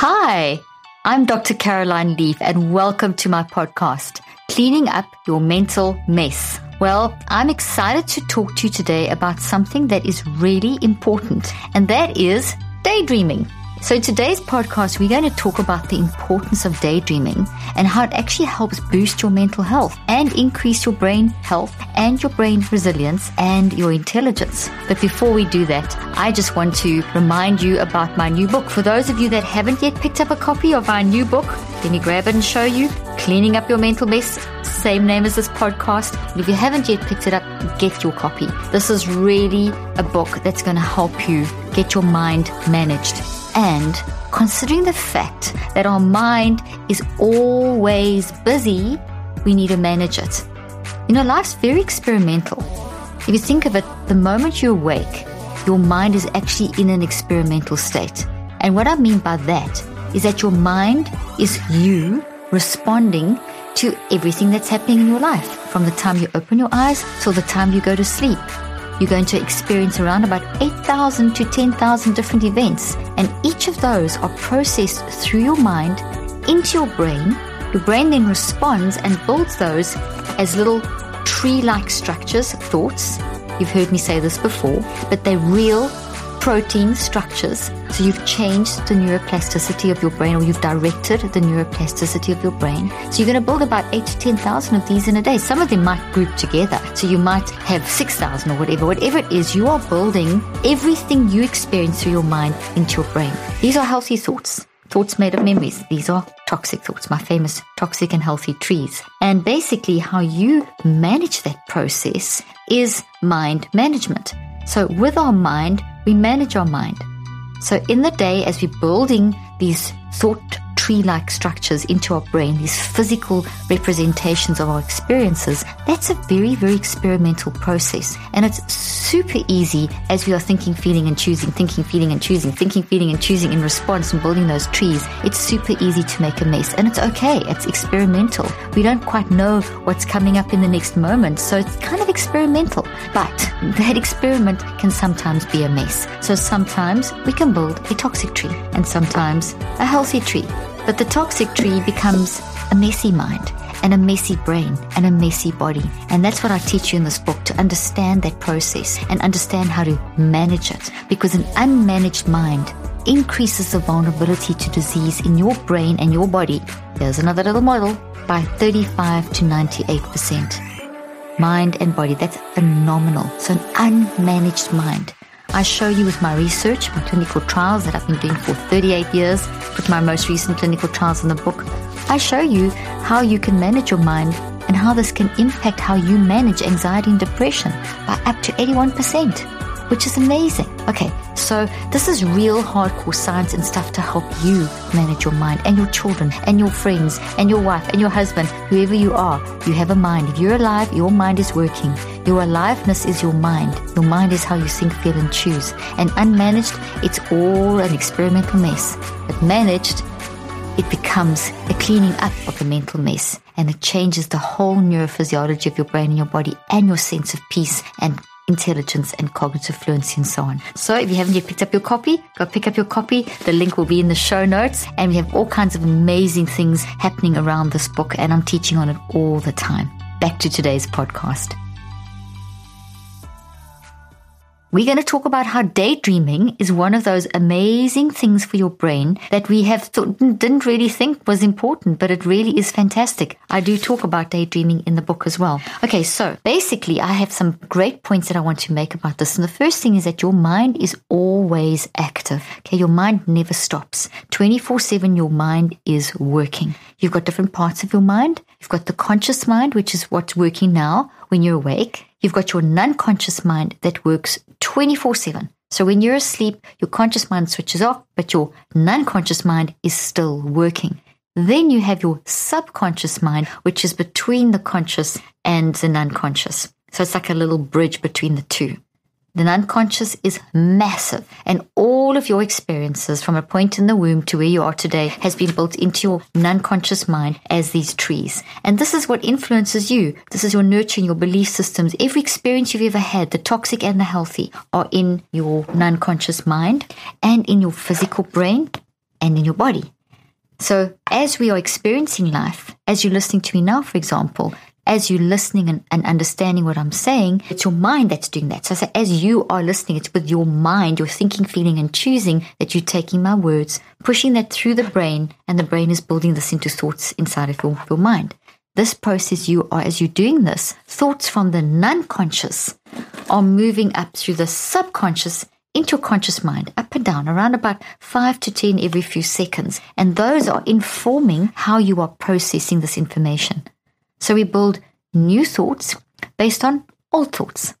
Hi, I'm Dr. Caroline Leaf, and welcome to my podcast, Cleaning Up Your Mental Mess. Well, I'm excited to talk to you today about something that is really important, and that is daydreaming. So, in today's podcast, we're going to talk about the importance of daydreaming and how it actually helps boost your mental health and increase your brain health and your brain resilience and your intelligence. But before we do that, I just want to remind you about my new book. For those of you that haven't yet picked up a copy of our new book, let me grab it and show you Cleaning Up Your Mental Mess, same name as this podcast. If you haven't yet picked it up, get your copy. This is really a book that's going to help you get your mind managed. And considering the fact that our mind is always busy, we need to manage it. You know, life's very experimental. If you think of it, the moment you awake, your mind is actually in an experimental state. And what I mean by that is that your mind is you responding to everything that's happening in your life from the time you open your eyes till the time you go to sleep. You're going to experience around about 8,000 to 10,000 different events, and each of those are processed through your mind into your brain. Your brain then responds and builds those as little tree like structures, thoughts. You've heard me say this before, but they're real protein structures. So you've changed the neuroplasticity of your brain or you've directed the neuroplasticity of your brain. So you're going to build about 8 to 10,000 of these in a day. Some of them might group together. So you might have 6,000 or whatever. Whatever it is, you are building everything you experience through your mind into your brain. These are healthy thoughts. Thoughts made of memories. These are toxic thoughts, my famous toxic and healthy trees. And basically, how you manage that process is mind management. So, with our mind, we manage our mind. So, in the day, as we're building these thought tree like structures into our brain, these physical representations of our experiences, that's a very, very experimental process. And it's super easy as we are thinking, feeling, and choosing, thinking, feeling, and choosing, thinking, feeling, and choosing in response and building those trees. It's super easy to make a mess. And it's okay, it's experimental. We don't quite know what's coming up in the next moment. So it's kind of experimental. But that experiment can sometimes be a mess. So sometimes we can build a toxic tree and sometimes a healthy tree. But the toxic tree becomes a messy mind and a messy brain and a messy body. And that's what I teach you in this book to understand that process and understand how to manage it. Because an unmanaged mind increases the vulnerability to disease in your brain and your body. There's another little model by 35 to 98%. Mind and body, that's phenomenal. So an unmanaged mind I show you with my research, my clinical trials that I've been doing for 38 years, put my most recent clinical trials in the book. I show you how you can manage your mind and how this can impact how you manage anxiety and depression by up to 81%, which is amazing. Okay, so this is real hardcore science and stuff to help you manage your mind and your children and your friends and your wife and your husband, whoever you are. You have a mind. If you're alive, your mind is working. Your aliveness is your mind. Your mind is how you think, feel, and choose. And unmanaged, it's all an experimental mess. But managed, it becomes a cleaning up of the mental mess and it changes the whole neurophysiology of your brain and your body and your sense of peace and intelligence and cognitive fluency and so on. So if you haven't yet picked up your copy, go pick up your copy. The link will be in the show notes and we have all kinds of amazing things happening around this book and I'm teaching on it all the time. Back to today's podcast. We're going to talk about how daydreaming is one of those amazing things for your brain that we have thought, didn't really think was important, but it really is fantastic. I do talk about daydreaming in the book as well. Okay, so basically, I have some great points that I want to make about this. And the first thing is that your mind is always active. Okay, your mind never stops. 24 7, your mind is working. You've got different parts of your mind. You've got the conscious mind, which is what's working now when you're awake. You've got your non conscious mind that works 24 7. So when you're asleep, your conscious mind switches off, but your non conscious mind is still working. Then you have your subconscious mind, which is between the conscious and the non conscious. So it's like a little bridge between the two. The unconscious is massive, and all of your experiences from a point in the womb to where you are today has been built into your unconscious mind as these trees. And this is what influences you. This is your nurturing, your belief systems. Every experience you've ever had, the toxic and the healthy, are in your unconscious mind and in your physical brain and in your body. So, as we are experiencing life, as you're listening to me now, for example, as you're listening and, and, understanding what I'm saying, it's your mind that's doing that. So, so as you are listening, it's with your mind, your thinking, feeling, and choosing that you're taking my words, pushing that through the brain, and the brain is building this into thoughts inside of your, your mind. This process you are, as you're doing this, thoughts from the non-conscious are moving up through the subconscious into your conscious mind, up and down, around about five to 10 every few seconds. And those are informing how you are processing this information. So we build new thoughts based on old thoughts.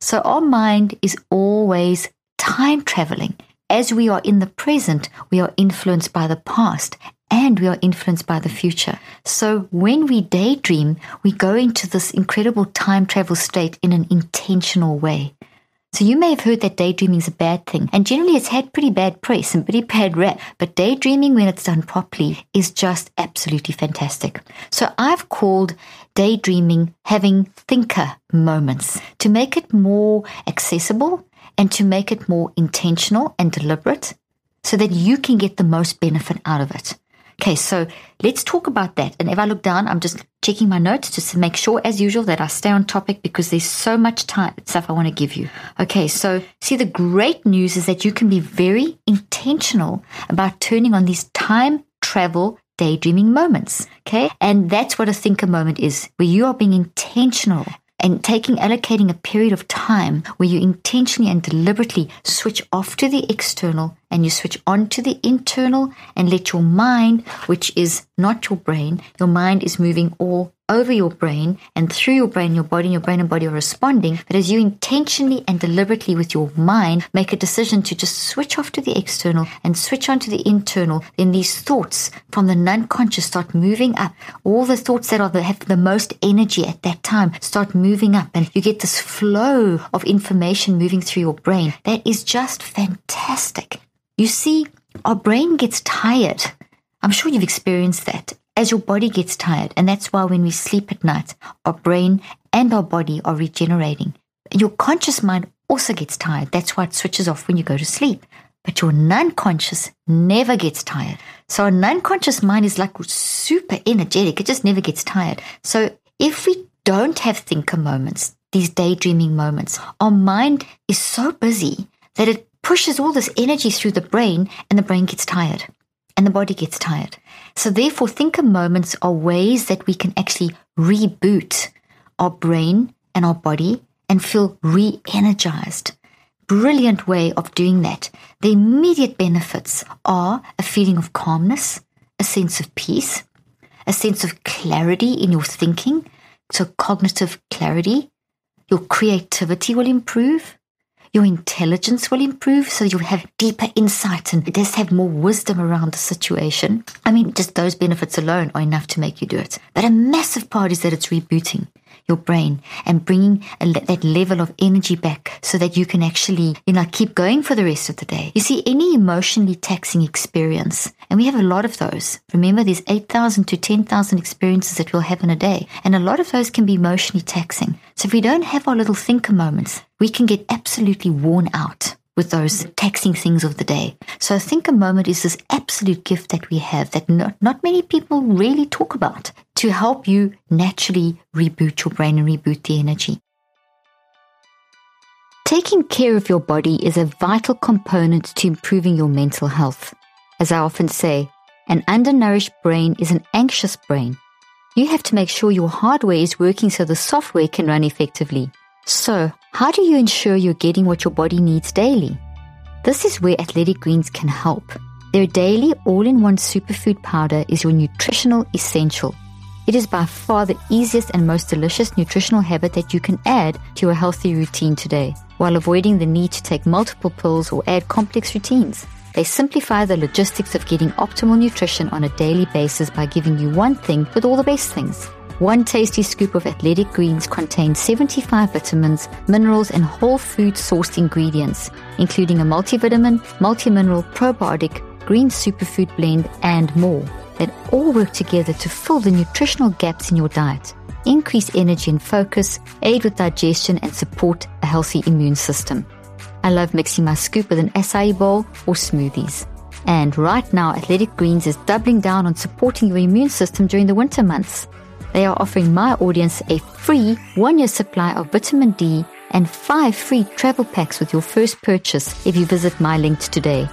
So our mind is always time traveling. As we are in the present, we are influenced by the past and we are influenced by the future. So when we daydream, we go into this incredible time travel state in an intentional way. So you may have heard that daydreaming is a bad thing, and generally it's had pretty bad press and pretty bad rap. But daydreaming, when it's done properly, is just absolutely fantastic. So I've called daydreaming having thinker moments to make it more accessible and to make it more intentional and deliberate so that you can get the most benefit out of it. Okay, so let's talk about that. And if I look down, I'm just checking my notes just to make sure, as usual, that I stay on topic because there's so much time stuff I want to give you. Okay, so see, the great news is that you can be very intentional about turning on these time travel daydreaming moments. Okay, and that's what a thinker moment is, where you are being intentional and taking allocating a period of time where you intentionally and deliberately switch off to the external and you switch on to the internal and let your mind, which is not your brain, your mind is moving all over your brain and through your brain, your body, your brain and body are responding. But as you intentionally and deliberately with your mind make a decision to just switch off to the external and switch on to the internal, then these thoughts from the non-conscious start moving up. All the thoughts that are the, have the most energy at that time start moving up and you get this flow of information moving through your brain. That is just fantastic. You see, our brain gets tired. I'm sure you've experienced that as your body gets tired. And that's why when we sleep at night, our brain and our body are regenerating. Your conscious mind also gets tired. That's why it switches off when you go to sleep. But your non conscious never gets tired. So a non conscious mind is like super energetic. It just never gets tired. So if we don't have thinker moments, these daydreaming moments, our mind is so busy that it pushes all this energy through the brain and the brain gets tired and the body gets tired. So, therefore, thinker moments are ways that we can actually reboot our brain and our body and feel re energized. Brilliant way of doing that. The immediate benefits are a feeling of calmness, a sense of peace, a sense of clarity in your thinking. So, cognitive clarity. Your creativity will improve your intelligence will improve, so you'll have deeper insight and just have more wisdom around the situation. I mean, just those benefits alone are enough to make you do it. But a massive part is that it's rebooting your brain and bringing a, that level of energy back so that you can actually, you know, keep going for the rest of the day. You see, any emotionally taxing experience, and we have a lot of those. Remember, there's 8,000 to 10,000 experiences that we'll have in a day. And a lot of those can be emotionally taxing. So if we don't have our little thinker moments, we can get absolutely worn out with those taxing things of the day. So I thinker moment is this absolute gift that we have that not, not many people really talk about to help you naturally reboot your brain and reboot the energy. Taking care of your body is a vital component to improving your mental health. As I often say, an undernourished brain is an anxious brain. You have to make sure your hardware is working so the software can run effectively. So, how do you ensure you're getting what your body needs daily? This is where Athletic Greens can help. Their daily all in one superfood powder is your nutritional essential. It is by far the easiest and most delicious nutritional habit that you can add to your healthy routine today while avoiding the need to take multiple pills or add complex routines. They simplify the logistics of getting optimal nutrition on a daily basis by giving you one thing with all the best things. One tasty scoop of athletic greens contains 75 vitamins, minerals, and whole food sourced ingredients, including a multivitamin, multimineral, probiotic, green superfood blend, and more, that all work together to fill the nutritional gaps in your diet increase energy and focus, aid with digestion, and support a healthy immune system. I love mixing my scoop with an acai bowl or smoothies. And right now, Athletic Greens is doubling down on supporting your immune system during the winter months. They are offering my audience a free one year supply of vitamin D and five free travel packs with your first purchase if you visit my link today.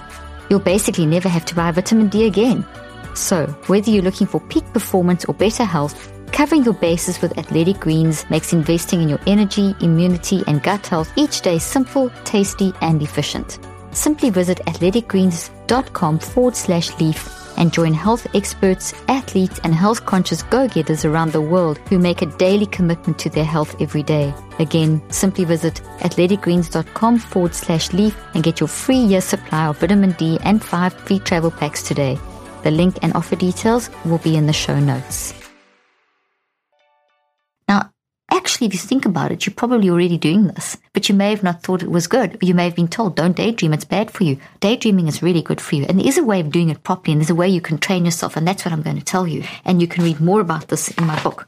You'll basically never have to buy vitamin D again. So, whether you're looking for peak performance or better health, Covering your bases with athletic greens makes investing in your energy, immunity, and gut health each day simple, tasty, and efficient. Simply visit athleticgreens.com forward slash leaf and join health experts, athletes, and health conscious go getters around the world who make a daily commitment to their health every day. Again, simply visit athleticgreens.com forward slash leaf and get your free year supply of vitamin D and five free travel packs today. The link and offer details will be in the show notes. Now, actually, if you think about it, you're probably already doing this, but you may have not thought it was good. You may have been told, don't daydream, it's bad for you. Daydreaming is really good for you. And there is a way of doing it properly, and there's a way you can train yourself, and that's what I'm going to tell you. And you can read more about this in my book.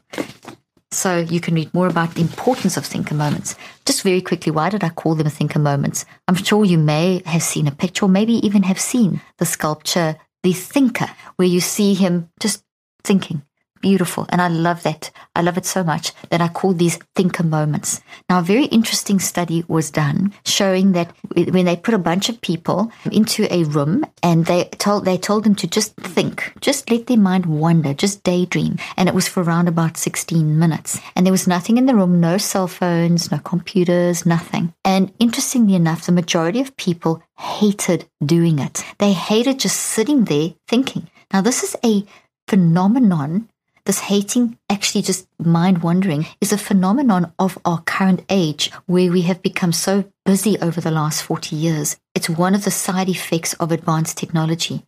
So you can read more about the importance of thinker moments. Just very quickly, why did I call them thinker moments? I'm sure you may have seen a picture, or maybe even have seen the sculpture, The Thinker, where you see him just thinking beautiful. And I love that. I love it so much that I call these thinker moments. Now, a very interesting study was done showing that when they put a bunch of people into a room and they told, they told them to just think, just let their mind wander, just daydream. And it was for around about 16 minutes. And there was nothing in the room, no cell phones, no computers, nothing. And interestingly enough, the majority of people hated doing it. They hated just sitting there thinking. Now, this is a phenomenon this hating, actually just mind wandering, is a phenomenon of our current age where we have become so busy over the last 40 years. It's one of the side effects of advanced technology.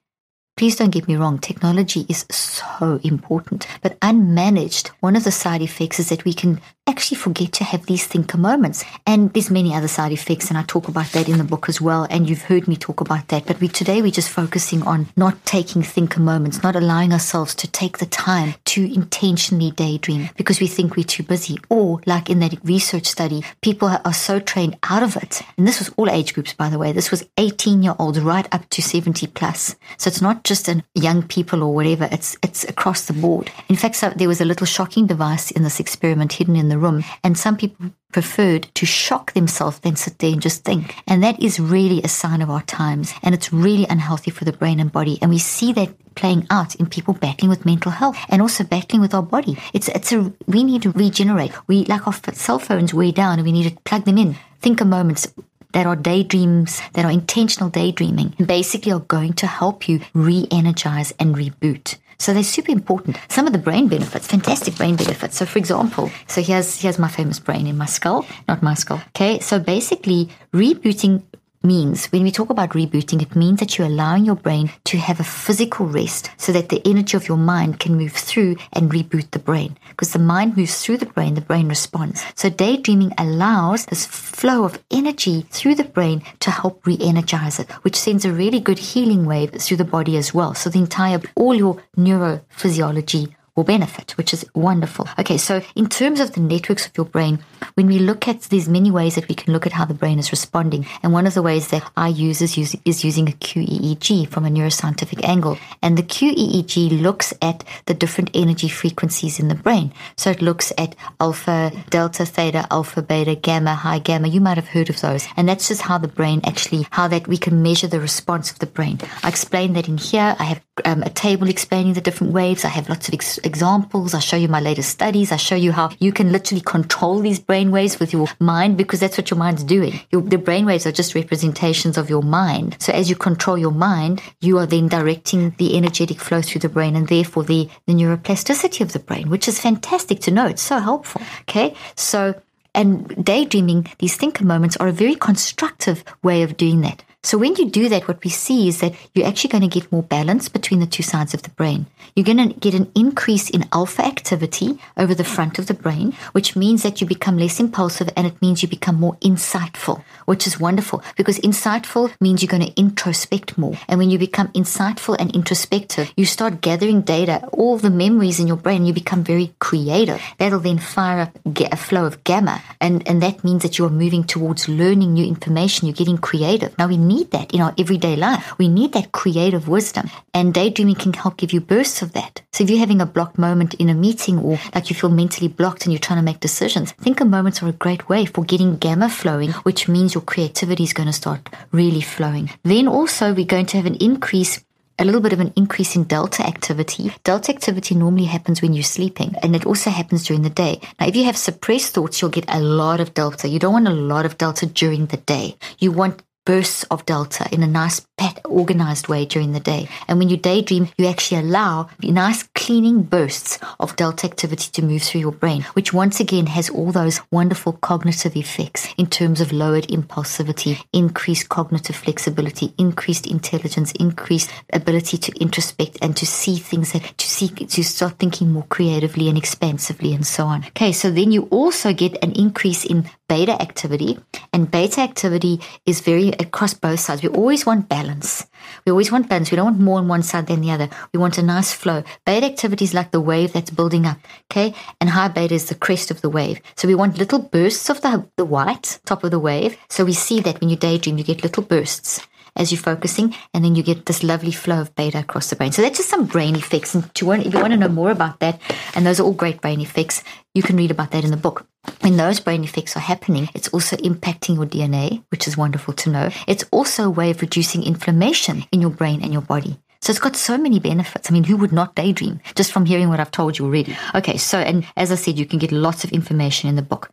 Please don't get me wrong, technology is so important, but unmanaged, one of the side effects is that we can actually forget to have these thinker moments. And there's many other side effects, and I talk about that in the book as well. And you've heard me talk about that. But we today we're just focusing on not taking thinker moments, not allowing ourselves to take the time to intentionally daydream because we think we're too busy. Or like in that research study, people are so trained out of it. And this was all age groups, by the way. This was 18 year olds right up to 70 plus. So it's not just in young people or whatever. It's it's across the board. In fact, so there was a little shocking device in this experiment hidden in the the room. And some people preferred to shock themselves than sit there and just think. And that is really a sign of our times. And it's really unhealthy for the brain and body. And we see that playing out in people battling with mental health and also battling with our body. It's, it's a, we need to regenerate. We, like our cell phones way down and we need to plug them in. Thinker moments that are daydreams, that are intentional daydreaming, basically are going to help you re energize and reboot. So they're super important. Some of the brain benefits, fantastic brain benefits. So for example, so here's here's my famous brain in my skull, not my skull. Okay, so basically rebooting means when we talk about rebooting, it means that you're allowing your brain to have a physical rest so that the energy of your mind can move through and reboot the brain. Because the mind moves through the brain, the brain responds. So daydreaming allows this flow of energy through the brain to help re energize it, which sends a really good healing wave through the body as well. So the entire, all your neurophysiology or benefit, which is wonderful. Okay, so in terms of the networks of your brain, when we look at there's many ways that we can look at how the brain is responding, and one of the ways that I use is, use, is using a QEEG from a neuroscientific angle, and the QEEG looks at the different energy frequencies in the brain. So it looks at alpha, delta, theta, alpha, beta, gamma, high gamma. You might have heard of those, and that's just how the brain actually how that we can measure the response of the brain. I explain that in here. I have um, a table explaining the different waves. I have lots of ex- examples. I show you my latest studies. I show you how you can literally control these brain waves with your mind because that's what your mind's doing. Your, the brain waves are just representations of your mind. So as you control your mind, you are then directing the energetic flow through the brain and therefore the, the neuroplasticity of the brain, which is fantastic to know. It's so helpful. Okay. So and daydreaming, these thinker moments are a very constructive way of doing that. So when you do that, what we see is that you're actually going to get more balance between the two sides of the brain. You're going to get an increase in alpha activity over the front of the brain, which means that you become less impulsive and it means you become more insightful, which is wonderful because insightful means you're going to introspect more. And when you become insightful and introspective, you start gathering data, all the memories in your brain, you become very creative. That'll then fire up a flow of gamma. And, and that means that you're moving towards learning new information. You're getting creative. Now we need need that in our everyday life. We need that creative wisdom. And daydreaming can help give you bursts of that. So if you're having a blocked moment in a meeting or like you feel mentally blocked and you're trying to make decisions, thinker moments are a great way for getting gamma flowing, which means your creativity is going to start really flowing. Then also we're going to have an increase a little bit of an increase in delta activity. Delta activity normally happens when you're sleeping and it also happens during the day. Now, if you have suppressed thoughts, you'll get a lot of delta. You don't want a lot of delta during the day. You want bursts of delta in a nice pat organized way during the day. And when you daydream, you actually allow nice cleaning bursts of delta activity to move through your brain, which once again has all those wonderful cognitive effects in terms of lowered impulsivity, increased cognitive flexibility, increased intelligence, increased ability to introspect and to see things that to see to start thinking more creatively and expansively and so on. Okay, so then you also get an increase in beta activity and beta activity is very across both sides. We always want balance. We always want balance. We don't want more on one side than the other. We want a nice flow. Beta activity is like the wave that's building up. Okay. And high beta is the crest of the wave. So we want little bursts of the, the white top of the wave. So we see that when you daydream, you get little bursts as you're focusing, and then you get this lovely flow of beta across the brain. So that's just some brain effects. And to, if you want to know more about that, and those are all great brain effects, you can read about that in the book. When those brain effects are happening, it's also impacting your DNA, which is wonderful to know. It's also a way of reducing inflammation in your brain and your body. So it's got so many benefits. I mean, who would not daydream just from hearing what I've told you already? Okay, so, and as I said, you can get lots of information in the book.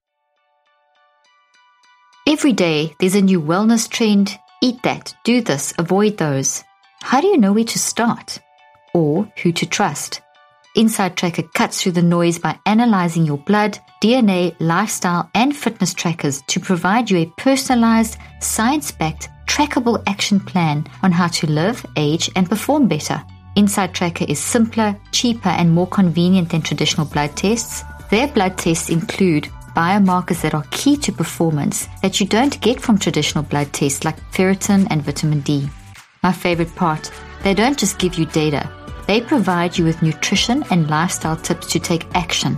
Every day, there's a new wellness trend, Eat that, do this, avoid those. How do you know where to start? Or who to trust? Inside Tracker cuts through the noise by analyzing your blood, DNA, lifestyle, and fitness trackers to provide you a personalized, science backed, trackable action plan on how to live, age, and perform better. Inside Tracker is simpler, cheaper, and more convenient than traditional blood tests. Their blood tests include biomarkers that are key to performance that you don't get from traditional blood tests like ferritin and vitamin D. My favorite part, they don't just give you data, they provide you with nutrition and lifestyle tips to take action.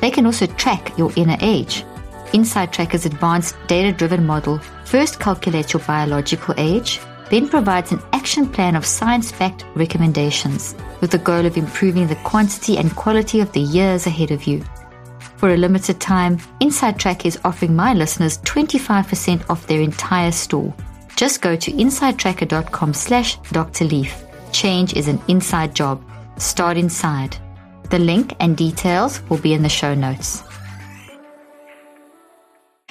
They can also track your inner age. Inside Tracker's advanced data driven model first calculates your biological age, then provides an action plan of science backed recommendations with the goal of improving the quantity and quality of the years ahead of you. For a limited time, Inside Track is offering my listeners 25% off their entire store. Just go to insidetracker.com slash Dr. Leaf. Change is an inside job. Start inside. The link and details will be in the show notes.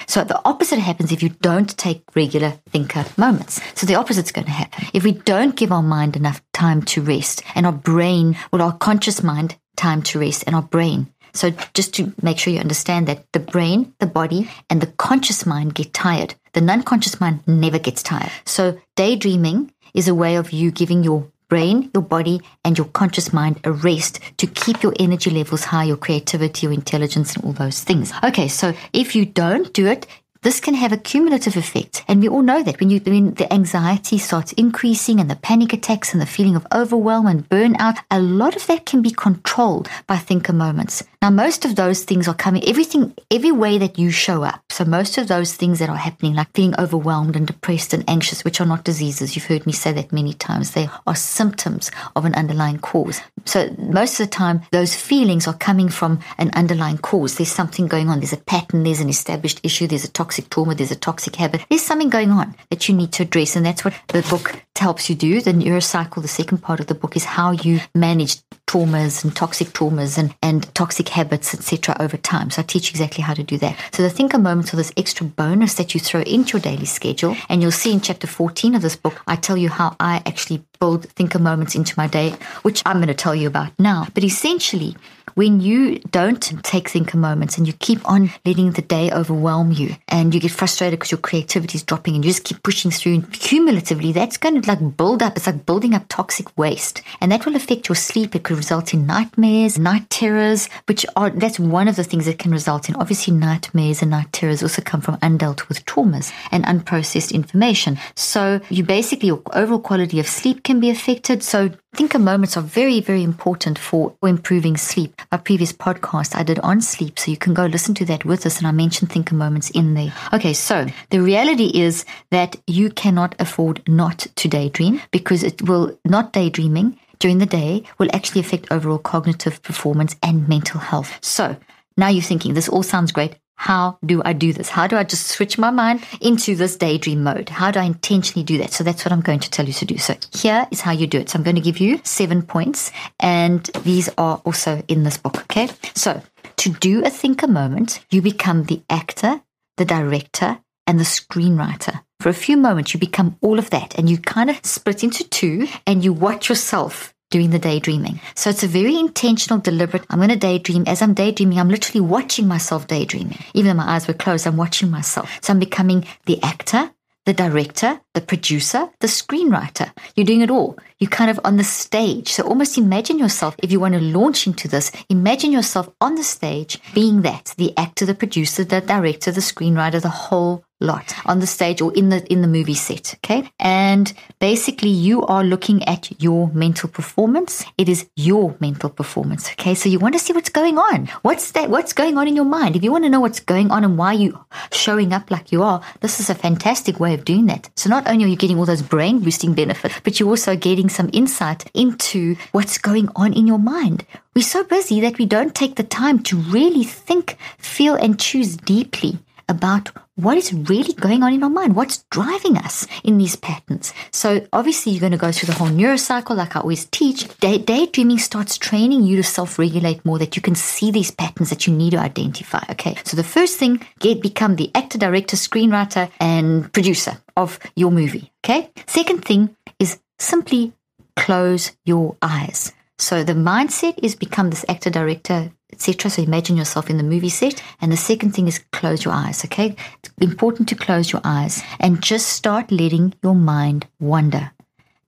So the opposite happens if you don't take regular thinker moments. So the opposite's going to happen. If we don't give our mind enough time to rest and our brain, well, our conscious mind time to rest and our brain so just to make sure you understand that the brain, the body, and the conscious mind get tired. The non-conscious mind never gets tired. So daydreaming is a way of you giving your brain, your body, and your conscious mind a rest to keep your energy levels high, your creativity, your intelligence, and all those things. Okay, so if you don't do it, this can have a cumulative effect. And we all know that when you when the anxiety starts increasing and the panic attacks and the feeling of overwhelm and burnout, a lot of that can be controlled by thinker moments. Now, most of those things are coming, everything, every way that you show up. So, most of those things that are happening, like feeling overwhelmed and depressed and anxious, which are not diseases, you've heard me say that many times, they are symptoms of an underlying cause. So, most of the time, those feelings are coming from an underlying cause. There's something going on. There's a pattern, there's an established issue, there's a toxic trauma, there's a toxic habit. There's something going on that you need to address. And that's what the book helps you do. The neurocycle, the second part of the book, is how you manage traumas and toxic traumas and, and toxic habits, etc., over time. So I teach exactly how to do that. So the thinker moments are this extra bonus that you throw into your daily schedule. And you'll see in chapter 14 of this book, I tell you how I actually build thinker moments into my day, which I'm going to tell you about now. But essentially, when you don't take thinker moments and you keep on letting the day overwhelm you and you get frustrated because your creativity is dropping and you just keep pushing through and cumulatively that's going to like build up it's like building up toxic waste. And that will affect your sleep it could result in nightmares night terrors which are that's one of the things that can result in. Obviously nightmares and night terrors also come from undealt with traumas and unprocessed information. So you basically your overall quality of sleep can be affected. So thinker moments are very very important for improving sleep a previous podcast I did on sleep. So you can go listen to that with us. And I mentioned thinker moments in there. Okay. So the reality is that you cannot afford not to daydream because it will not daydreaming during the day will actually affect overall cognitive performance and mental health. So now you're thinking this all sounds great. How do I do this? How do I just switch my mind into this daydream mode? How do I intentionally do that? So that's what I'm going to tell you to do. So here is how you do it. So I'm going to give you seven points and these are also in this book. Okay. So to do a thinker moment, you become the actor, the director, and the screenwriter. For a few moments, you become all of that and you kind of split into two and you watch yourself doing the daydreaming. So it's a very intentional, deliberate. I'm going to daydream. As I'm daydreaming, I'm literally watching myself daydreaming. Even though my eyes were closed, I'm watching myself. So I'm becoming the actor, the director, the producer, the screenwriter. You're doing it all. You're kind of on the stage. So almost imagine yourself, if you want to launch into this, imagine yourself on the stage being that the actor, the producer, the director, the screenwriter, the whole lot on the stage or in the in the movie set okay? And basically you are looking at your mental performance. It is your mental performance okay? So you want to see what's going on. What's that what's going on in your mind? If you want to know what's going on and why you showing up like you are this is a fantastic way of doing that. So not only are you getting all those brain boosting benefits but you're also getting some insight into what's going on in your mind. We're so busy that we don't take the time to really think feel and choose deeply about what is really going on in our mind, what's driving us in these patterns. So obviously you're going to go through the whole neurocycle, like I always teach. Day- daydreaming starts training you to self-regulate more, that you can see these patterns that you need to identify. Okay. So the first thing, get become the actor, director, screenwriter, and producer of your movie. Okay. Second thing is simply close your eyes. So the mindset is become this actor, director, etc. So imagine yourself in the movie set. And the second thing is close your eyes, okay? It's important to close your eyes and just start letting your mind wander.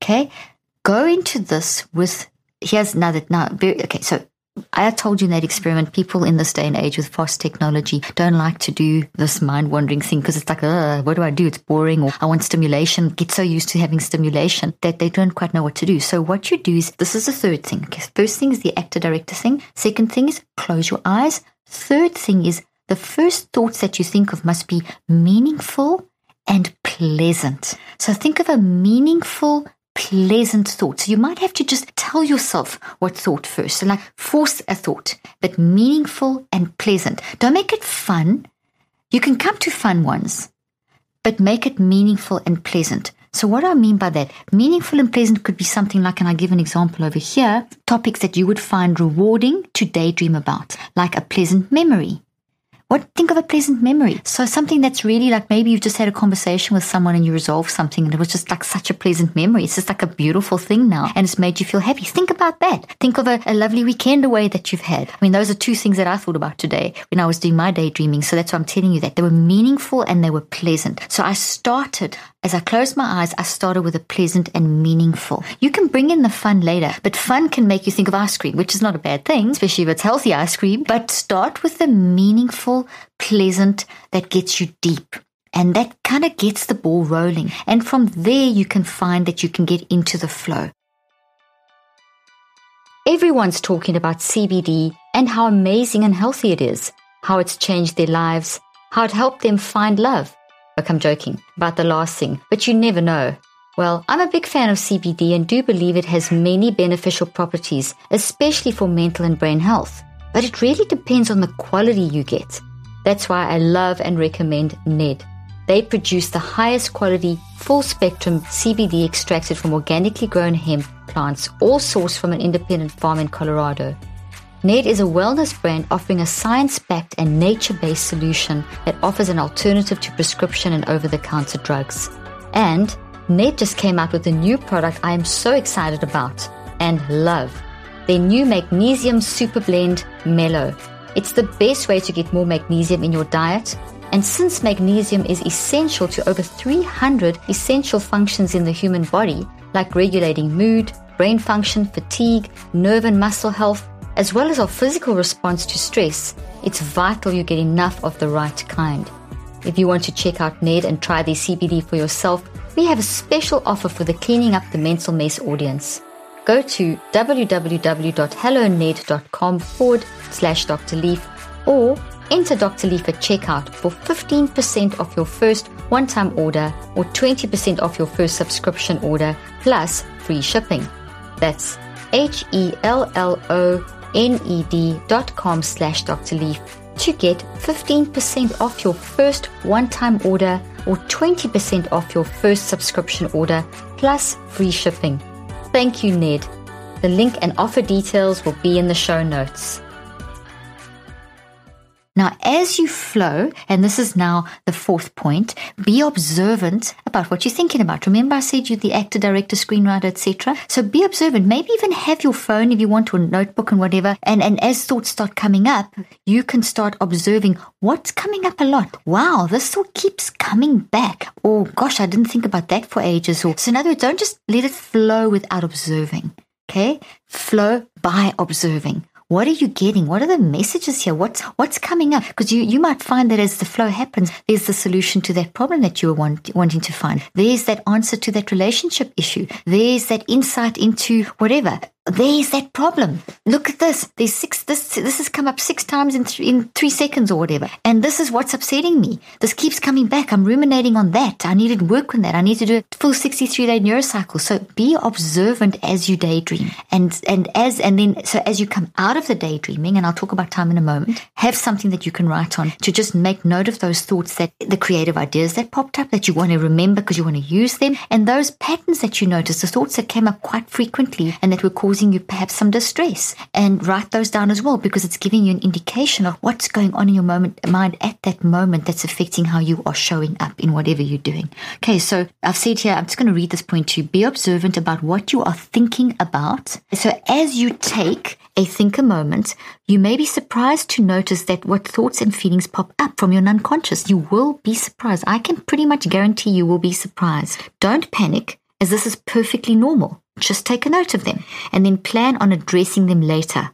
Okay? Go into this with here's another now okay, so I told you in that experiment, people in this day and age with fast technology don't like to do this mind wandering thing because it's like, what do I do? It's boring, or I want stimulation. Get so used to having stimulation that they don't quite know what to do. So, what you do is this is the third thing. Okay, first thing is the actor director thing. Second thing is close your eyes. Third thing is the first thoughts that you think of must be meaningful and pleasant. So, think of a meaningful, pleasant thought. So you might have to just tell yourself what thought first. So like force a thought, but meaningful and pleasant. Don't make it fun. You can come to fun ones, but make it meaningful and pleasant. So what do I mean by that? Meaningful and pleasant could be something like, and I give an example over here, topics that you would find rewarding to daydream about, like a pleasant memory, what think of a pleasant memory? So something that's really like maybe you've just had a conversation with someone and you resolved something and it was just like such a pleasant memory. It's just like a beautiful thing now and it's made you feel happy. Think about that. Think of a, a lovely weekend away that you've had. I mean, those are two things that I thought about today when I was doing my daydreaming. So that's why I'm telling you that they were meaningful and they were pleasant. So I started as I closed my eyes, I started with a pleasant and meaningful. You can bring in the fun later, but fun can make you think of ice cream, which is not a bad thing, especially if it's healthy ice cream. But start with the meaningful, pleasant that gets you deep. And that kind of gets the ball rolling. And from there, you can find that you can get into the flow. Everyone's talking about CBD and how amazing and healthy it is, how it's changed their lives, how it helped them find love. Look, I'm joking about the last thing, but you never know. Well, I'm a big fan of CBD and do believe it has many beneficial properties, especially for mental and brain health. But it really depends on the quality you get. That's why I love and recommend Ned. They produce the highest quality, full spectrum CBD extracted from organically grown hemp plants, all sourced from an independent farm in Colorado. Ned is a wellness brand offering a science backed and nature based solution that offers an alternative to prescription and over the counter drugs. And Ned just came out with a new product I am so excited about and love their new Magnesium Super Blend Mellow. It's the best way to get more magnesium in your diet. And since magnesium is essential to over 300 essential functions in the human body, like regulating mood, brain function, fatigue, nerve and muscle health, as well as our physical response to stress, it's vital you get enough of the right kind. If you want to check out Ned and try their CBD for yourself, we have a special offer for the Cleaning Up the Mental Mess audience. Go to www.helloned.com forward slash Dr. Leaf or enter Dr. Leaf at checkout for 15% off your first one time order or 20% off your first subscription order plus free shipping. That's H E L L O ned.com slash Dr. Leaf to get 15% off your first one-time order or 20% off your first subscription order plus free shipping. Thank you, Ned. The link and offer details will be in the show notes. Now, as you flow, and this is now the fourth point, be observant about what you're thinking about. Remember, I said you're the actor, director, screenwriter, etc. So be observant. Maybe even have your phone if you want to, a notebook and whatever. And and as thoughts start coming up, you can start observing what's coming up a lot. Wow, this thought keeps coming back. Oh gosh, I didn't think about that for ages. Or so in other words, don't just let it flow without observing. Okay, flow by observing. What are you getting? What are the messages here? What's what's coming up? Because you, you might find that as the flow happens, there's the solution to that problem that you were want, wanting to find. There's that answer to that relationship issue. There's that insight into whatever there's that problem. Look at this. There's six. This this has come up six times in th- in three seconds or whatever. And this is what's upsetting me. This keeps coming back. I'm ruminating on that. I need to work on that. I need to do a full 63 day neurocycle. So be observant as you daydream, and and as and then so as you come out of the daydreaming, and I'll talk about time in a moment. Have something that you can write on to just make note of those thoughts that the creative ideas that popped up that you want to remember because you want to use them, and those patterns that you notice, the thoughts that came up quite frequently and that were causing causing you perhaps some distress and write those down as well because it's giving you an indication of what's going on in your moment mind at that moment that's affecting how you are showing up in whatever you're doing. Okay, so I've said here, I'm just going to read this point to you. Be observant about what you are thinking about. So as you take a thinker moment, you may be surprised to notice that what thoughts and feelings pop up from your unconscious. You will be surprised. I can pretty much guarantee you will be surprised. Don't panic as this is perfectly normal. Just take a note of them and then plan on addressing them later.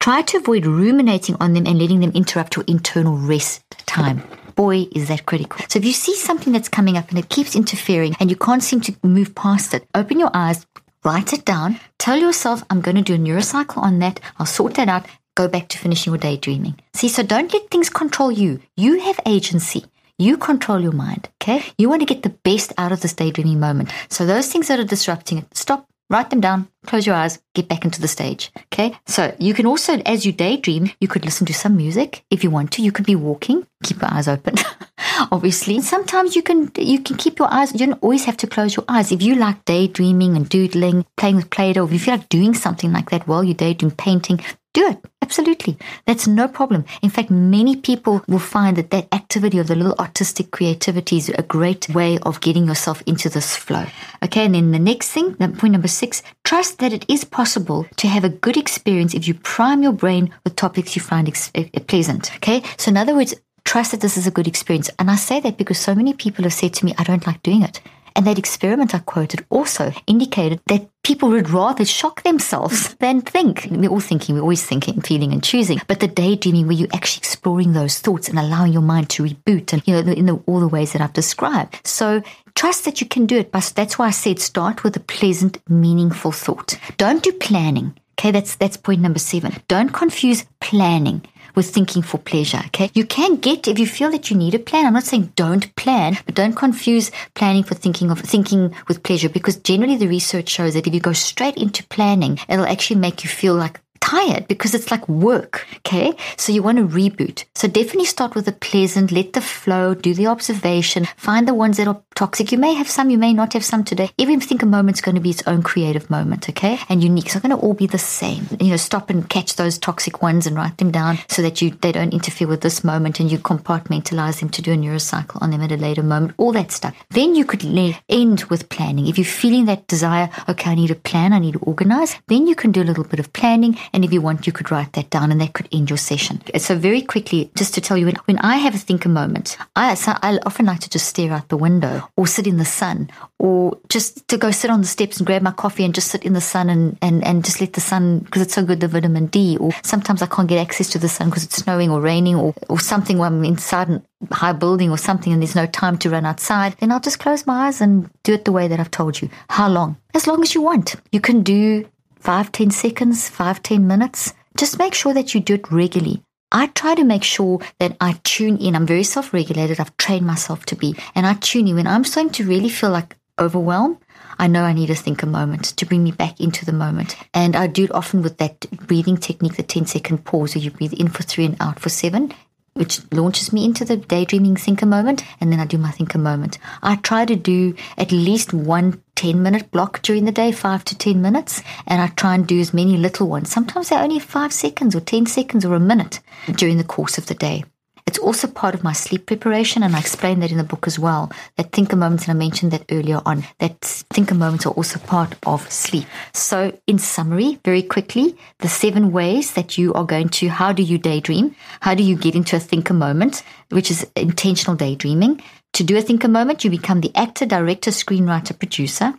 Try to avoid ruminating on them and letting them interrupt your internal rest time. Boy, is that critical. So if you see something that's coming up and it keeps interfering and you can't seem to move past it, open your eyes, write it down, tell yourself, I'm going to do a neurocycle on that. I'll sort that out. Go back to finishing your daydreaming. See, so don't let things control you. You have agency. You control your mind, okay? You want to get the best out of this daydreaming moment. So those things that are disrupting it, stop, write them down, close your eyes, get back into the stage. Okay. So you can also, as you daydream, you could listen to some music if you want to. You could be walking, keep your eyes open. Obviously, sometimes you can you can keep your eyes. You don't always have to close your eyes. If you like daydreaming and doodling, playing with Play-Doh, if you feel like doing something like that while you daydream, painting, do it. Absolutely. That's no problem. In fact, many people will find that that activity of the little artistic creativity is a great way of getting yourself into this flow. Okay. And then the next thing, point number six, trust that it is possible to have a good experience if you prime your brain with topics you find ex- eh, pleasant. Okay. So in other words, trust that this is a good experience. And I say that because so many people have said to me, I don't like doing it. And that experiment I quoted also indicated that people would rather shock themselves than think. We're all thinking, we're always thinking, feeling, and choosing. But the daydreaming, where you're actually exploring those thoughts and allowing your mind to reboot, and you know, in the, all the ways that I've described. So trust that you can do it. But that's why I said start with a pleasant, meaningful thought. Don't do planning. Okay, that's that's point number seven. Don't confuse planning with thinking for pleasure. Okay. You can get, if you feel that you need a plan, I'm not saying don't plan, but don't confuse planning for thinking of thinking with pleasure because generally the research shows that if you go straight into planning, it'll actually make you feel like tired because it's like work. Okay. So you want to reboot. So definitely start with the pleasant, let the flow, do the observation, find the ones that are toxic. You may have some, you may not have some today. Even thinker moment's going to be its own creative moment. Okay. And unique. Not going to all be the same. You know, stop and catch those toxic ones and write them down so that you, they don't interfere with this moment and you compartmentalize them to do a neurocycle on them at a later moment, all that stuff. Then you could end with planning. If you're feeling that desire, okay, I need a plan, I need to organize, then you can do a little bit of planning and if you want, you could write that down and that could end your session. So very quickly, just to tell you, when, when I have a thinker moment, I, so I often like to just stare out the window or sit in the sun or just to go sit on the steps and grab my coffee and just sit in the sun and, and, and just let the sun, because it's so good, the vitamin D. Or sometimes I can't get access to the sun because it's snowing or raining or, or something when I'm inside a high building or something and there's no time to run outside. Then I'll just close my eyes and do it the way that I've told you. How long? As long as you want. You can do five, ten seconds, five, ten minutes. Just make sure that you do it regularly. I try to make sure that I tune in. I'm very self regulated. I've trained myself to be. And I tune in when I'm starting to really feel like overwhelmed. I know I need to thinker moment to bring me back into the moment. And I do it often with that breathing technique, the 10 second pause where you breathe in for three and out for seven which launches me into the daydreaming thinker moment, and then I do my thinker moment. I try to do at least one 10 minute block during the day, five to 10 minutes, and I try and do as many little ones. Sometimes they're only five seconds or 10 seconds or a minute during the course of the day. It's also part of my sleep preparation, and I explain that in the book as well. That thinker moments, and I mentioned that earlier on, that thinker moments are also part of sleep. So, in summary, very quickly, the seven ways that you are going to how do you daydream? How do you get into a thinker moment, which is intentional daydreaming? To do a thinker moment, you become the actor, director, screenwriter, producer.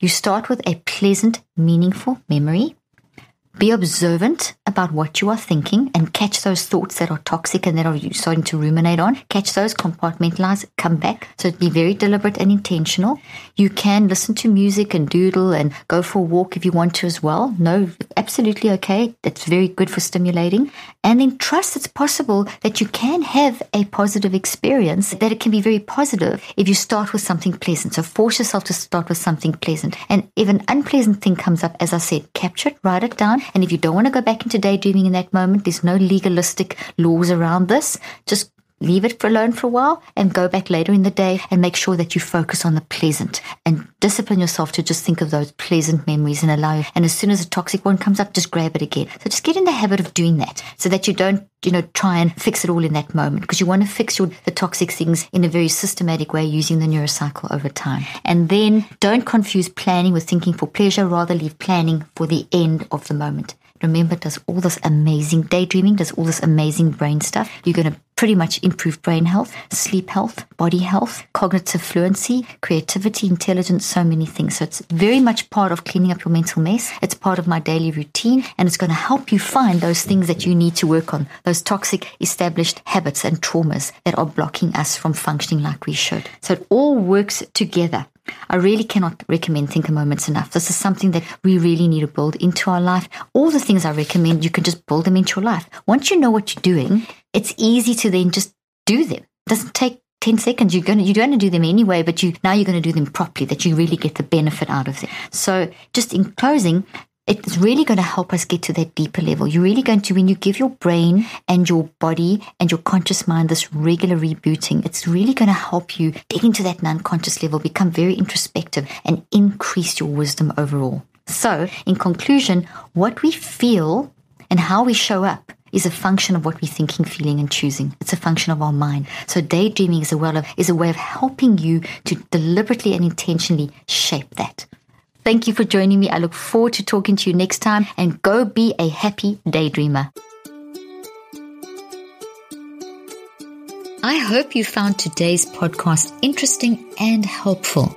You start with a pleasant, meaningful memory. Be observant about what you are thinking and catch those thoughts that are toxic and that are you starting to ruminate on. Catch those, compartmentalize, come back. So be very deliberate and intentional. You can listen to music and doodle and go for a walk if you want to as well. No, absolutely okay. That's very good for stimulating. And then trust it's possible that you can have a positive experience, that it can be very positive if you start with something pleasant. So force yourself to start with something pleasant. And if an unpleasant thing comes up, as I said, capture it, write it down and if you don't want to go back into daydreaming in that moment, there's no legalistic laws around this. Just leave it for alone for a while and go back later in the day and make sure that you focus on the pleasant and discipline yourself to just think of those pleasant memories and allow you. And as soon as a toxic one comes up, just grab it again. So just get in the habit of doing that so that you don't, you know, try and fix it all in that moment because you want to fix your, the toxic things in a very systematic way using the neurocycle over time. And then don't confuse planning with thinking for pleasure. Rather leave planning for the end of the moment remember does all this amazing daydreaming, does all this amazing brain stuff. You're going to pretty much improve brain health, sleep health, body health, cognitive fluency, creativity, intelligence, so many things. So it's very much part of cleaning up your mental mess. It's part of my daily routine and it's going to help you find those things that you need to work on, those toxic established habits and traumas that are blocking us from functioning like we should. So it all works together. I really cannot recommend Thinker Moments enough. This is something that we really need to build into our life. All the things I recommend, you can just build them into your life. Once you know what you're doing, it's easy to then just do them. It doesn't take 10 seconds. You're going to, you're going to do them anyway, but you, now you're going to do them properly, that you really get the benefit out of them. So just in closing, it's really going to help us get to that deeper level. You're really going to, when you give your brain and your body and your conscious mind this regular rebooting, it's really going to help you dig into that non conscious level, become very introspective, and increase your wisdom overall. So, in conclusion, what we feel and how we show up is a function of what we're thinking, feeling, and choosing. It's a function of our mind. So daydreaming is a way of, is a way of helping you to deliberately and intentionally shape that. Thank you for joining me. I look forward to talking to you next time and go be a happy daydreamer. I hope you found today's podcast interesting and helpful.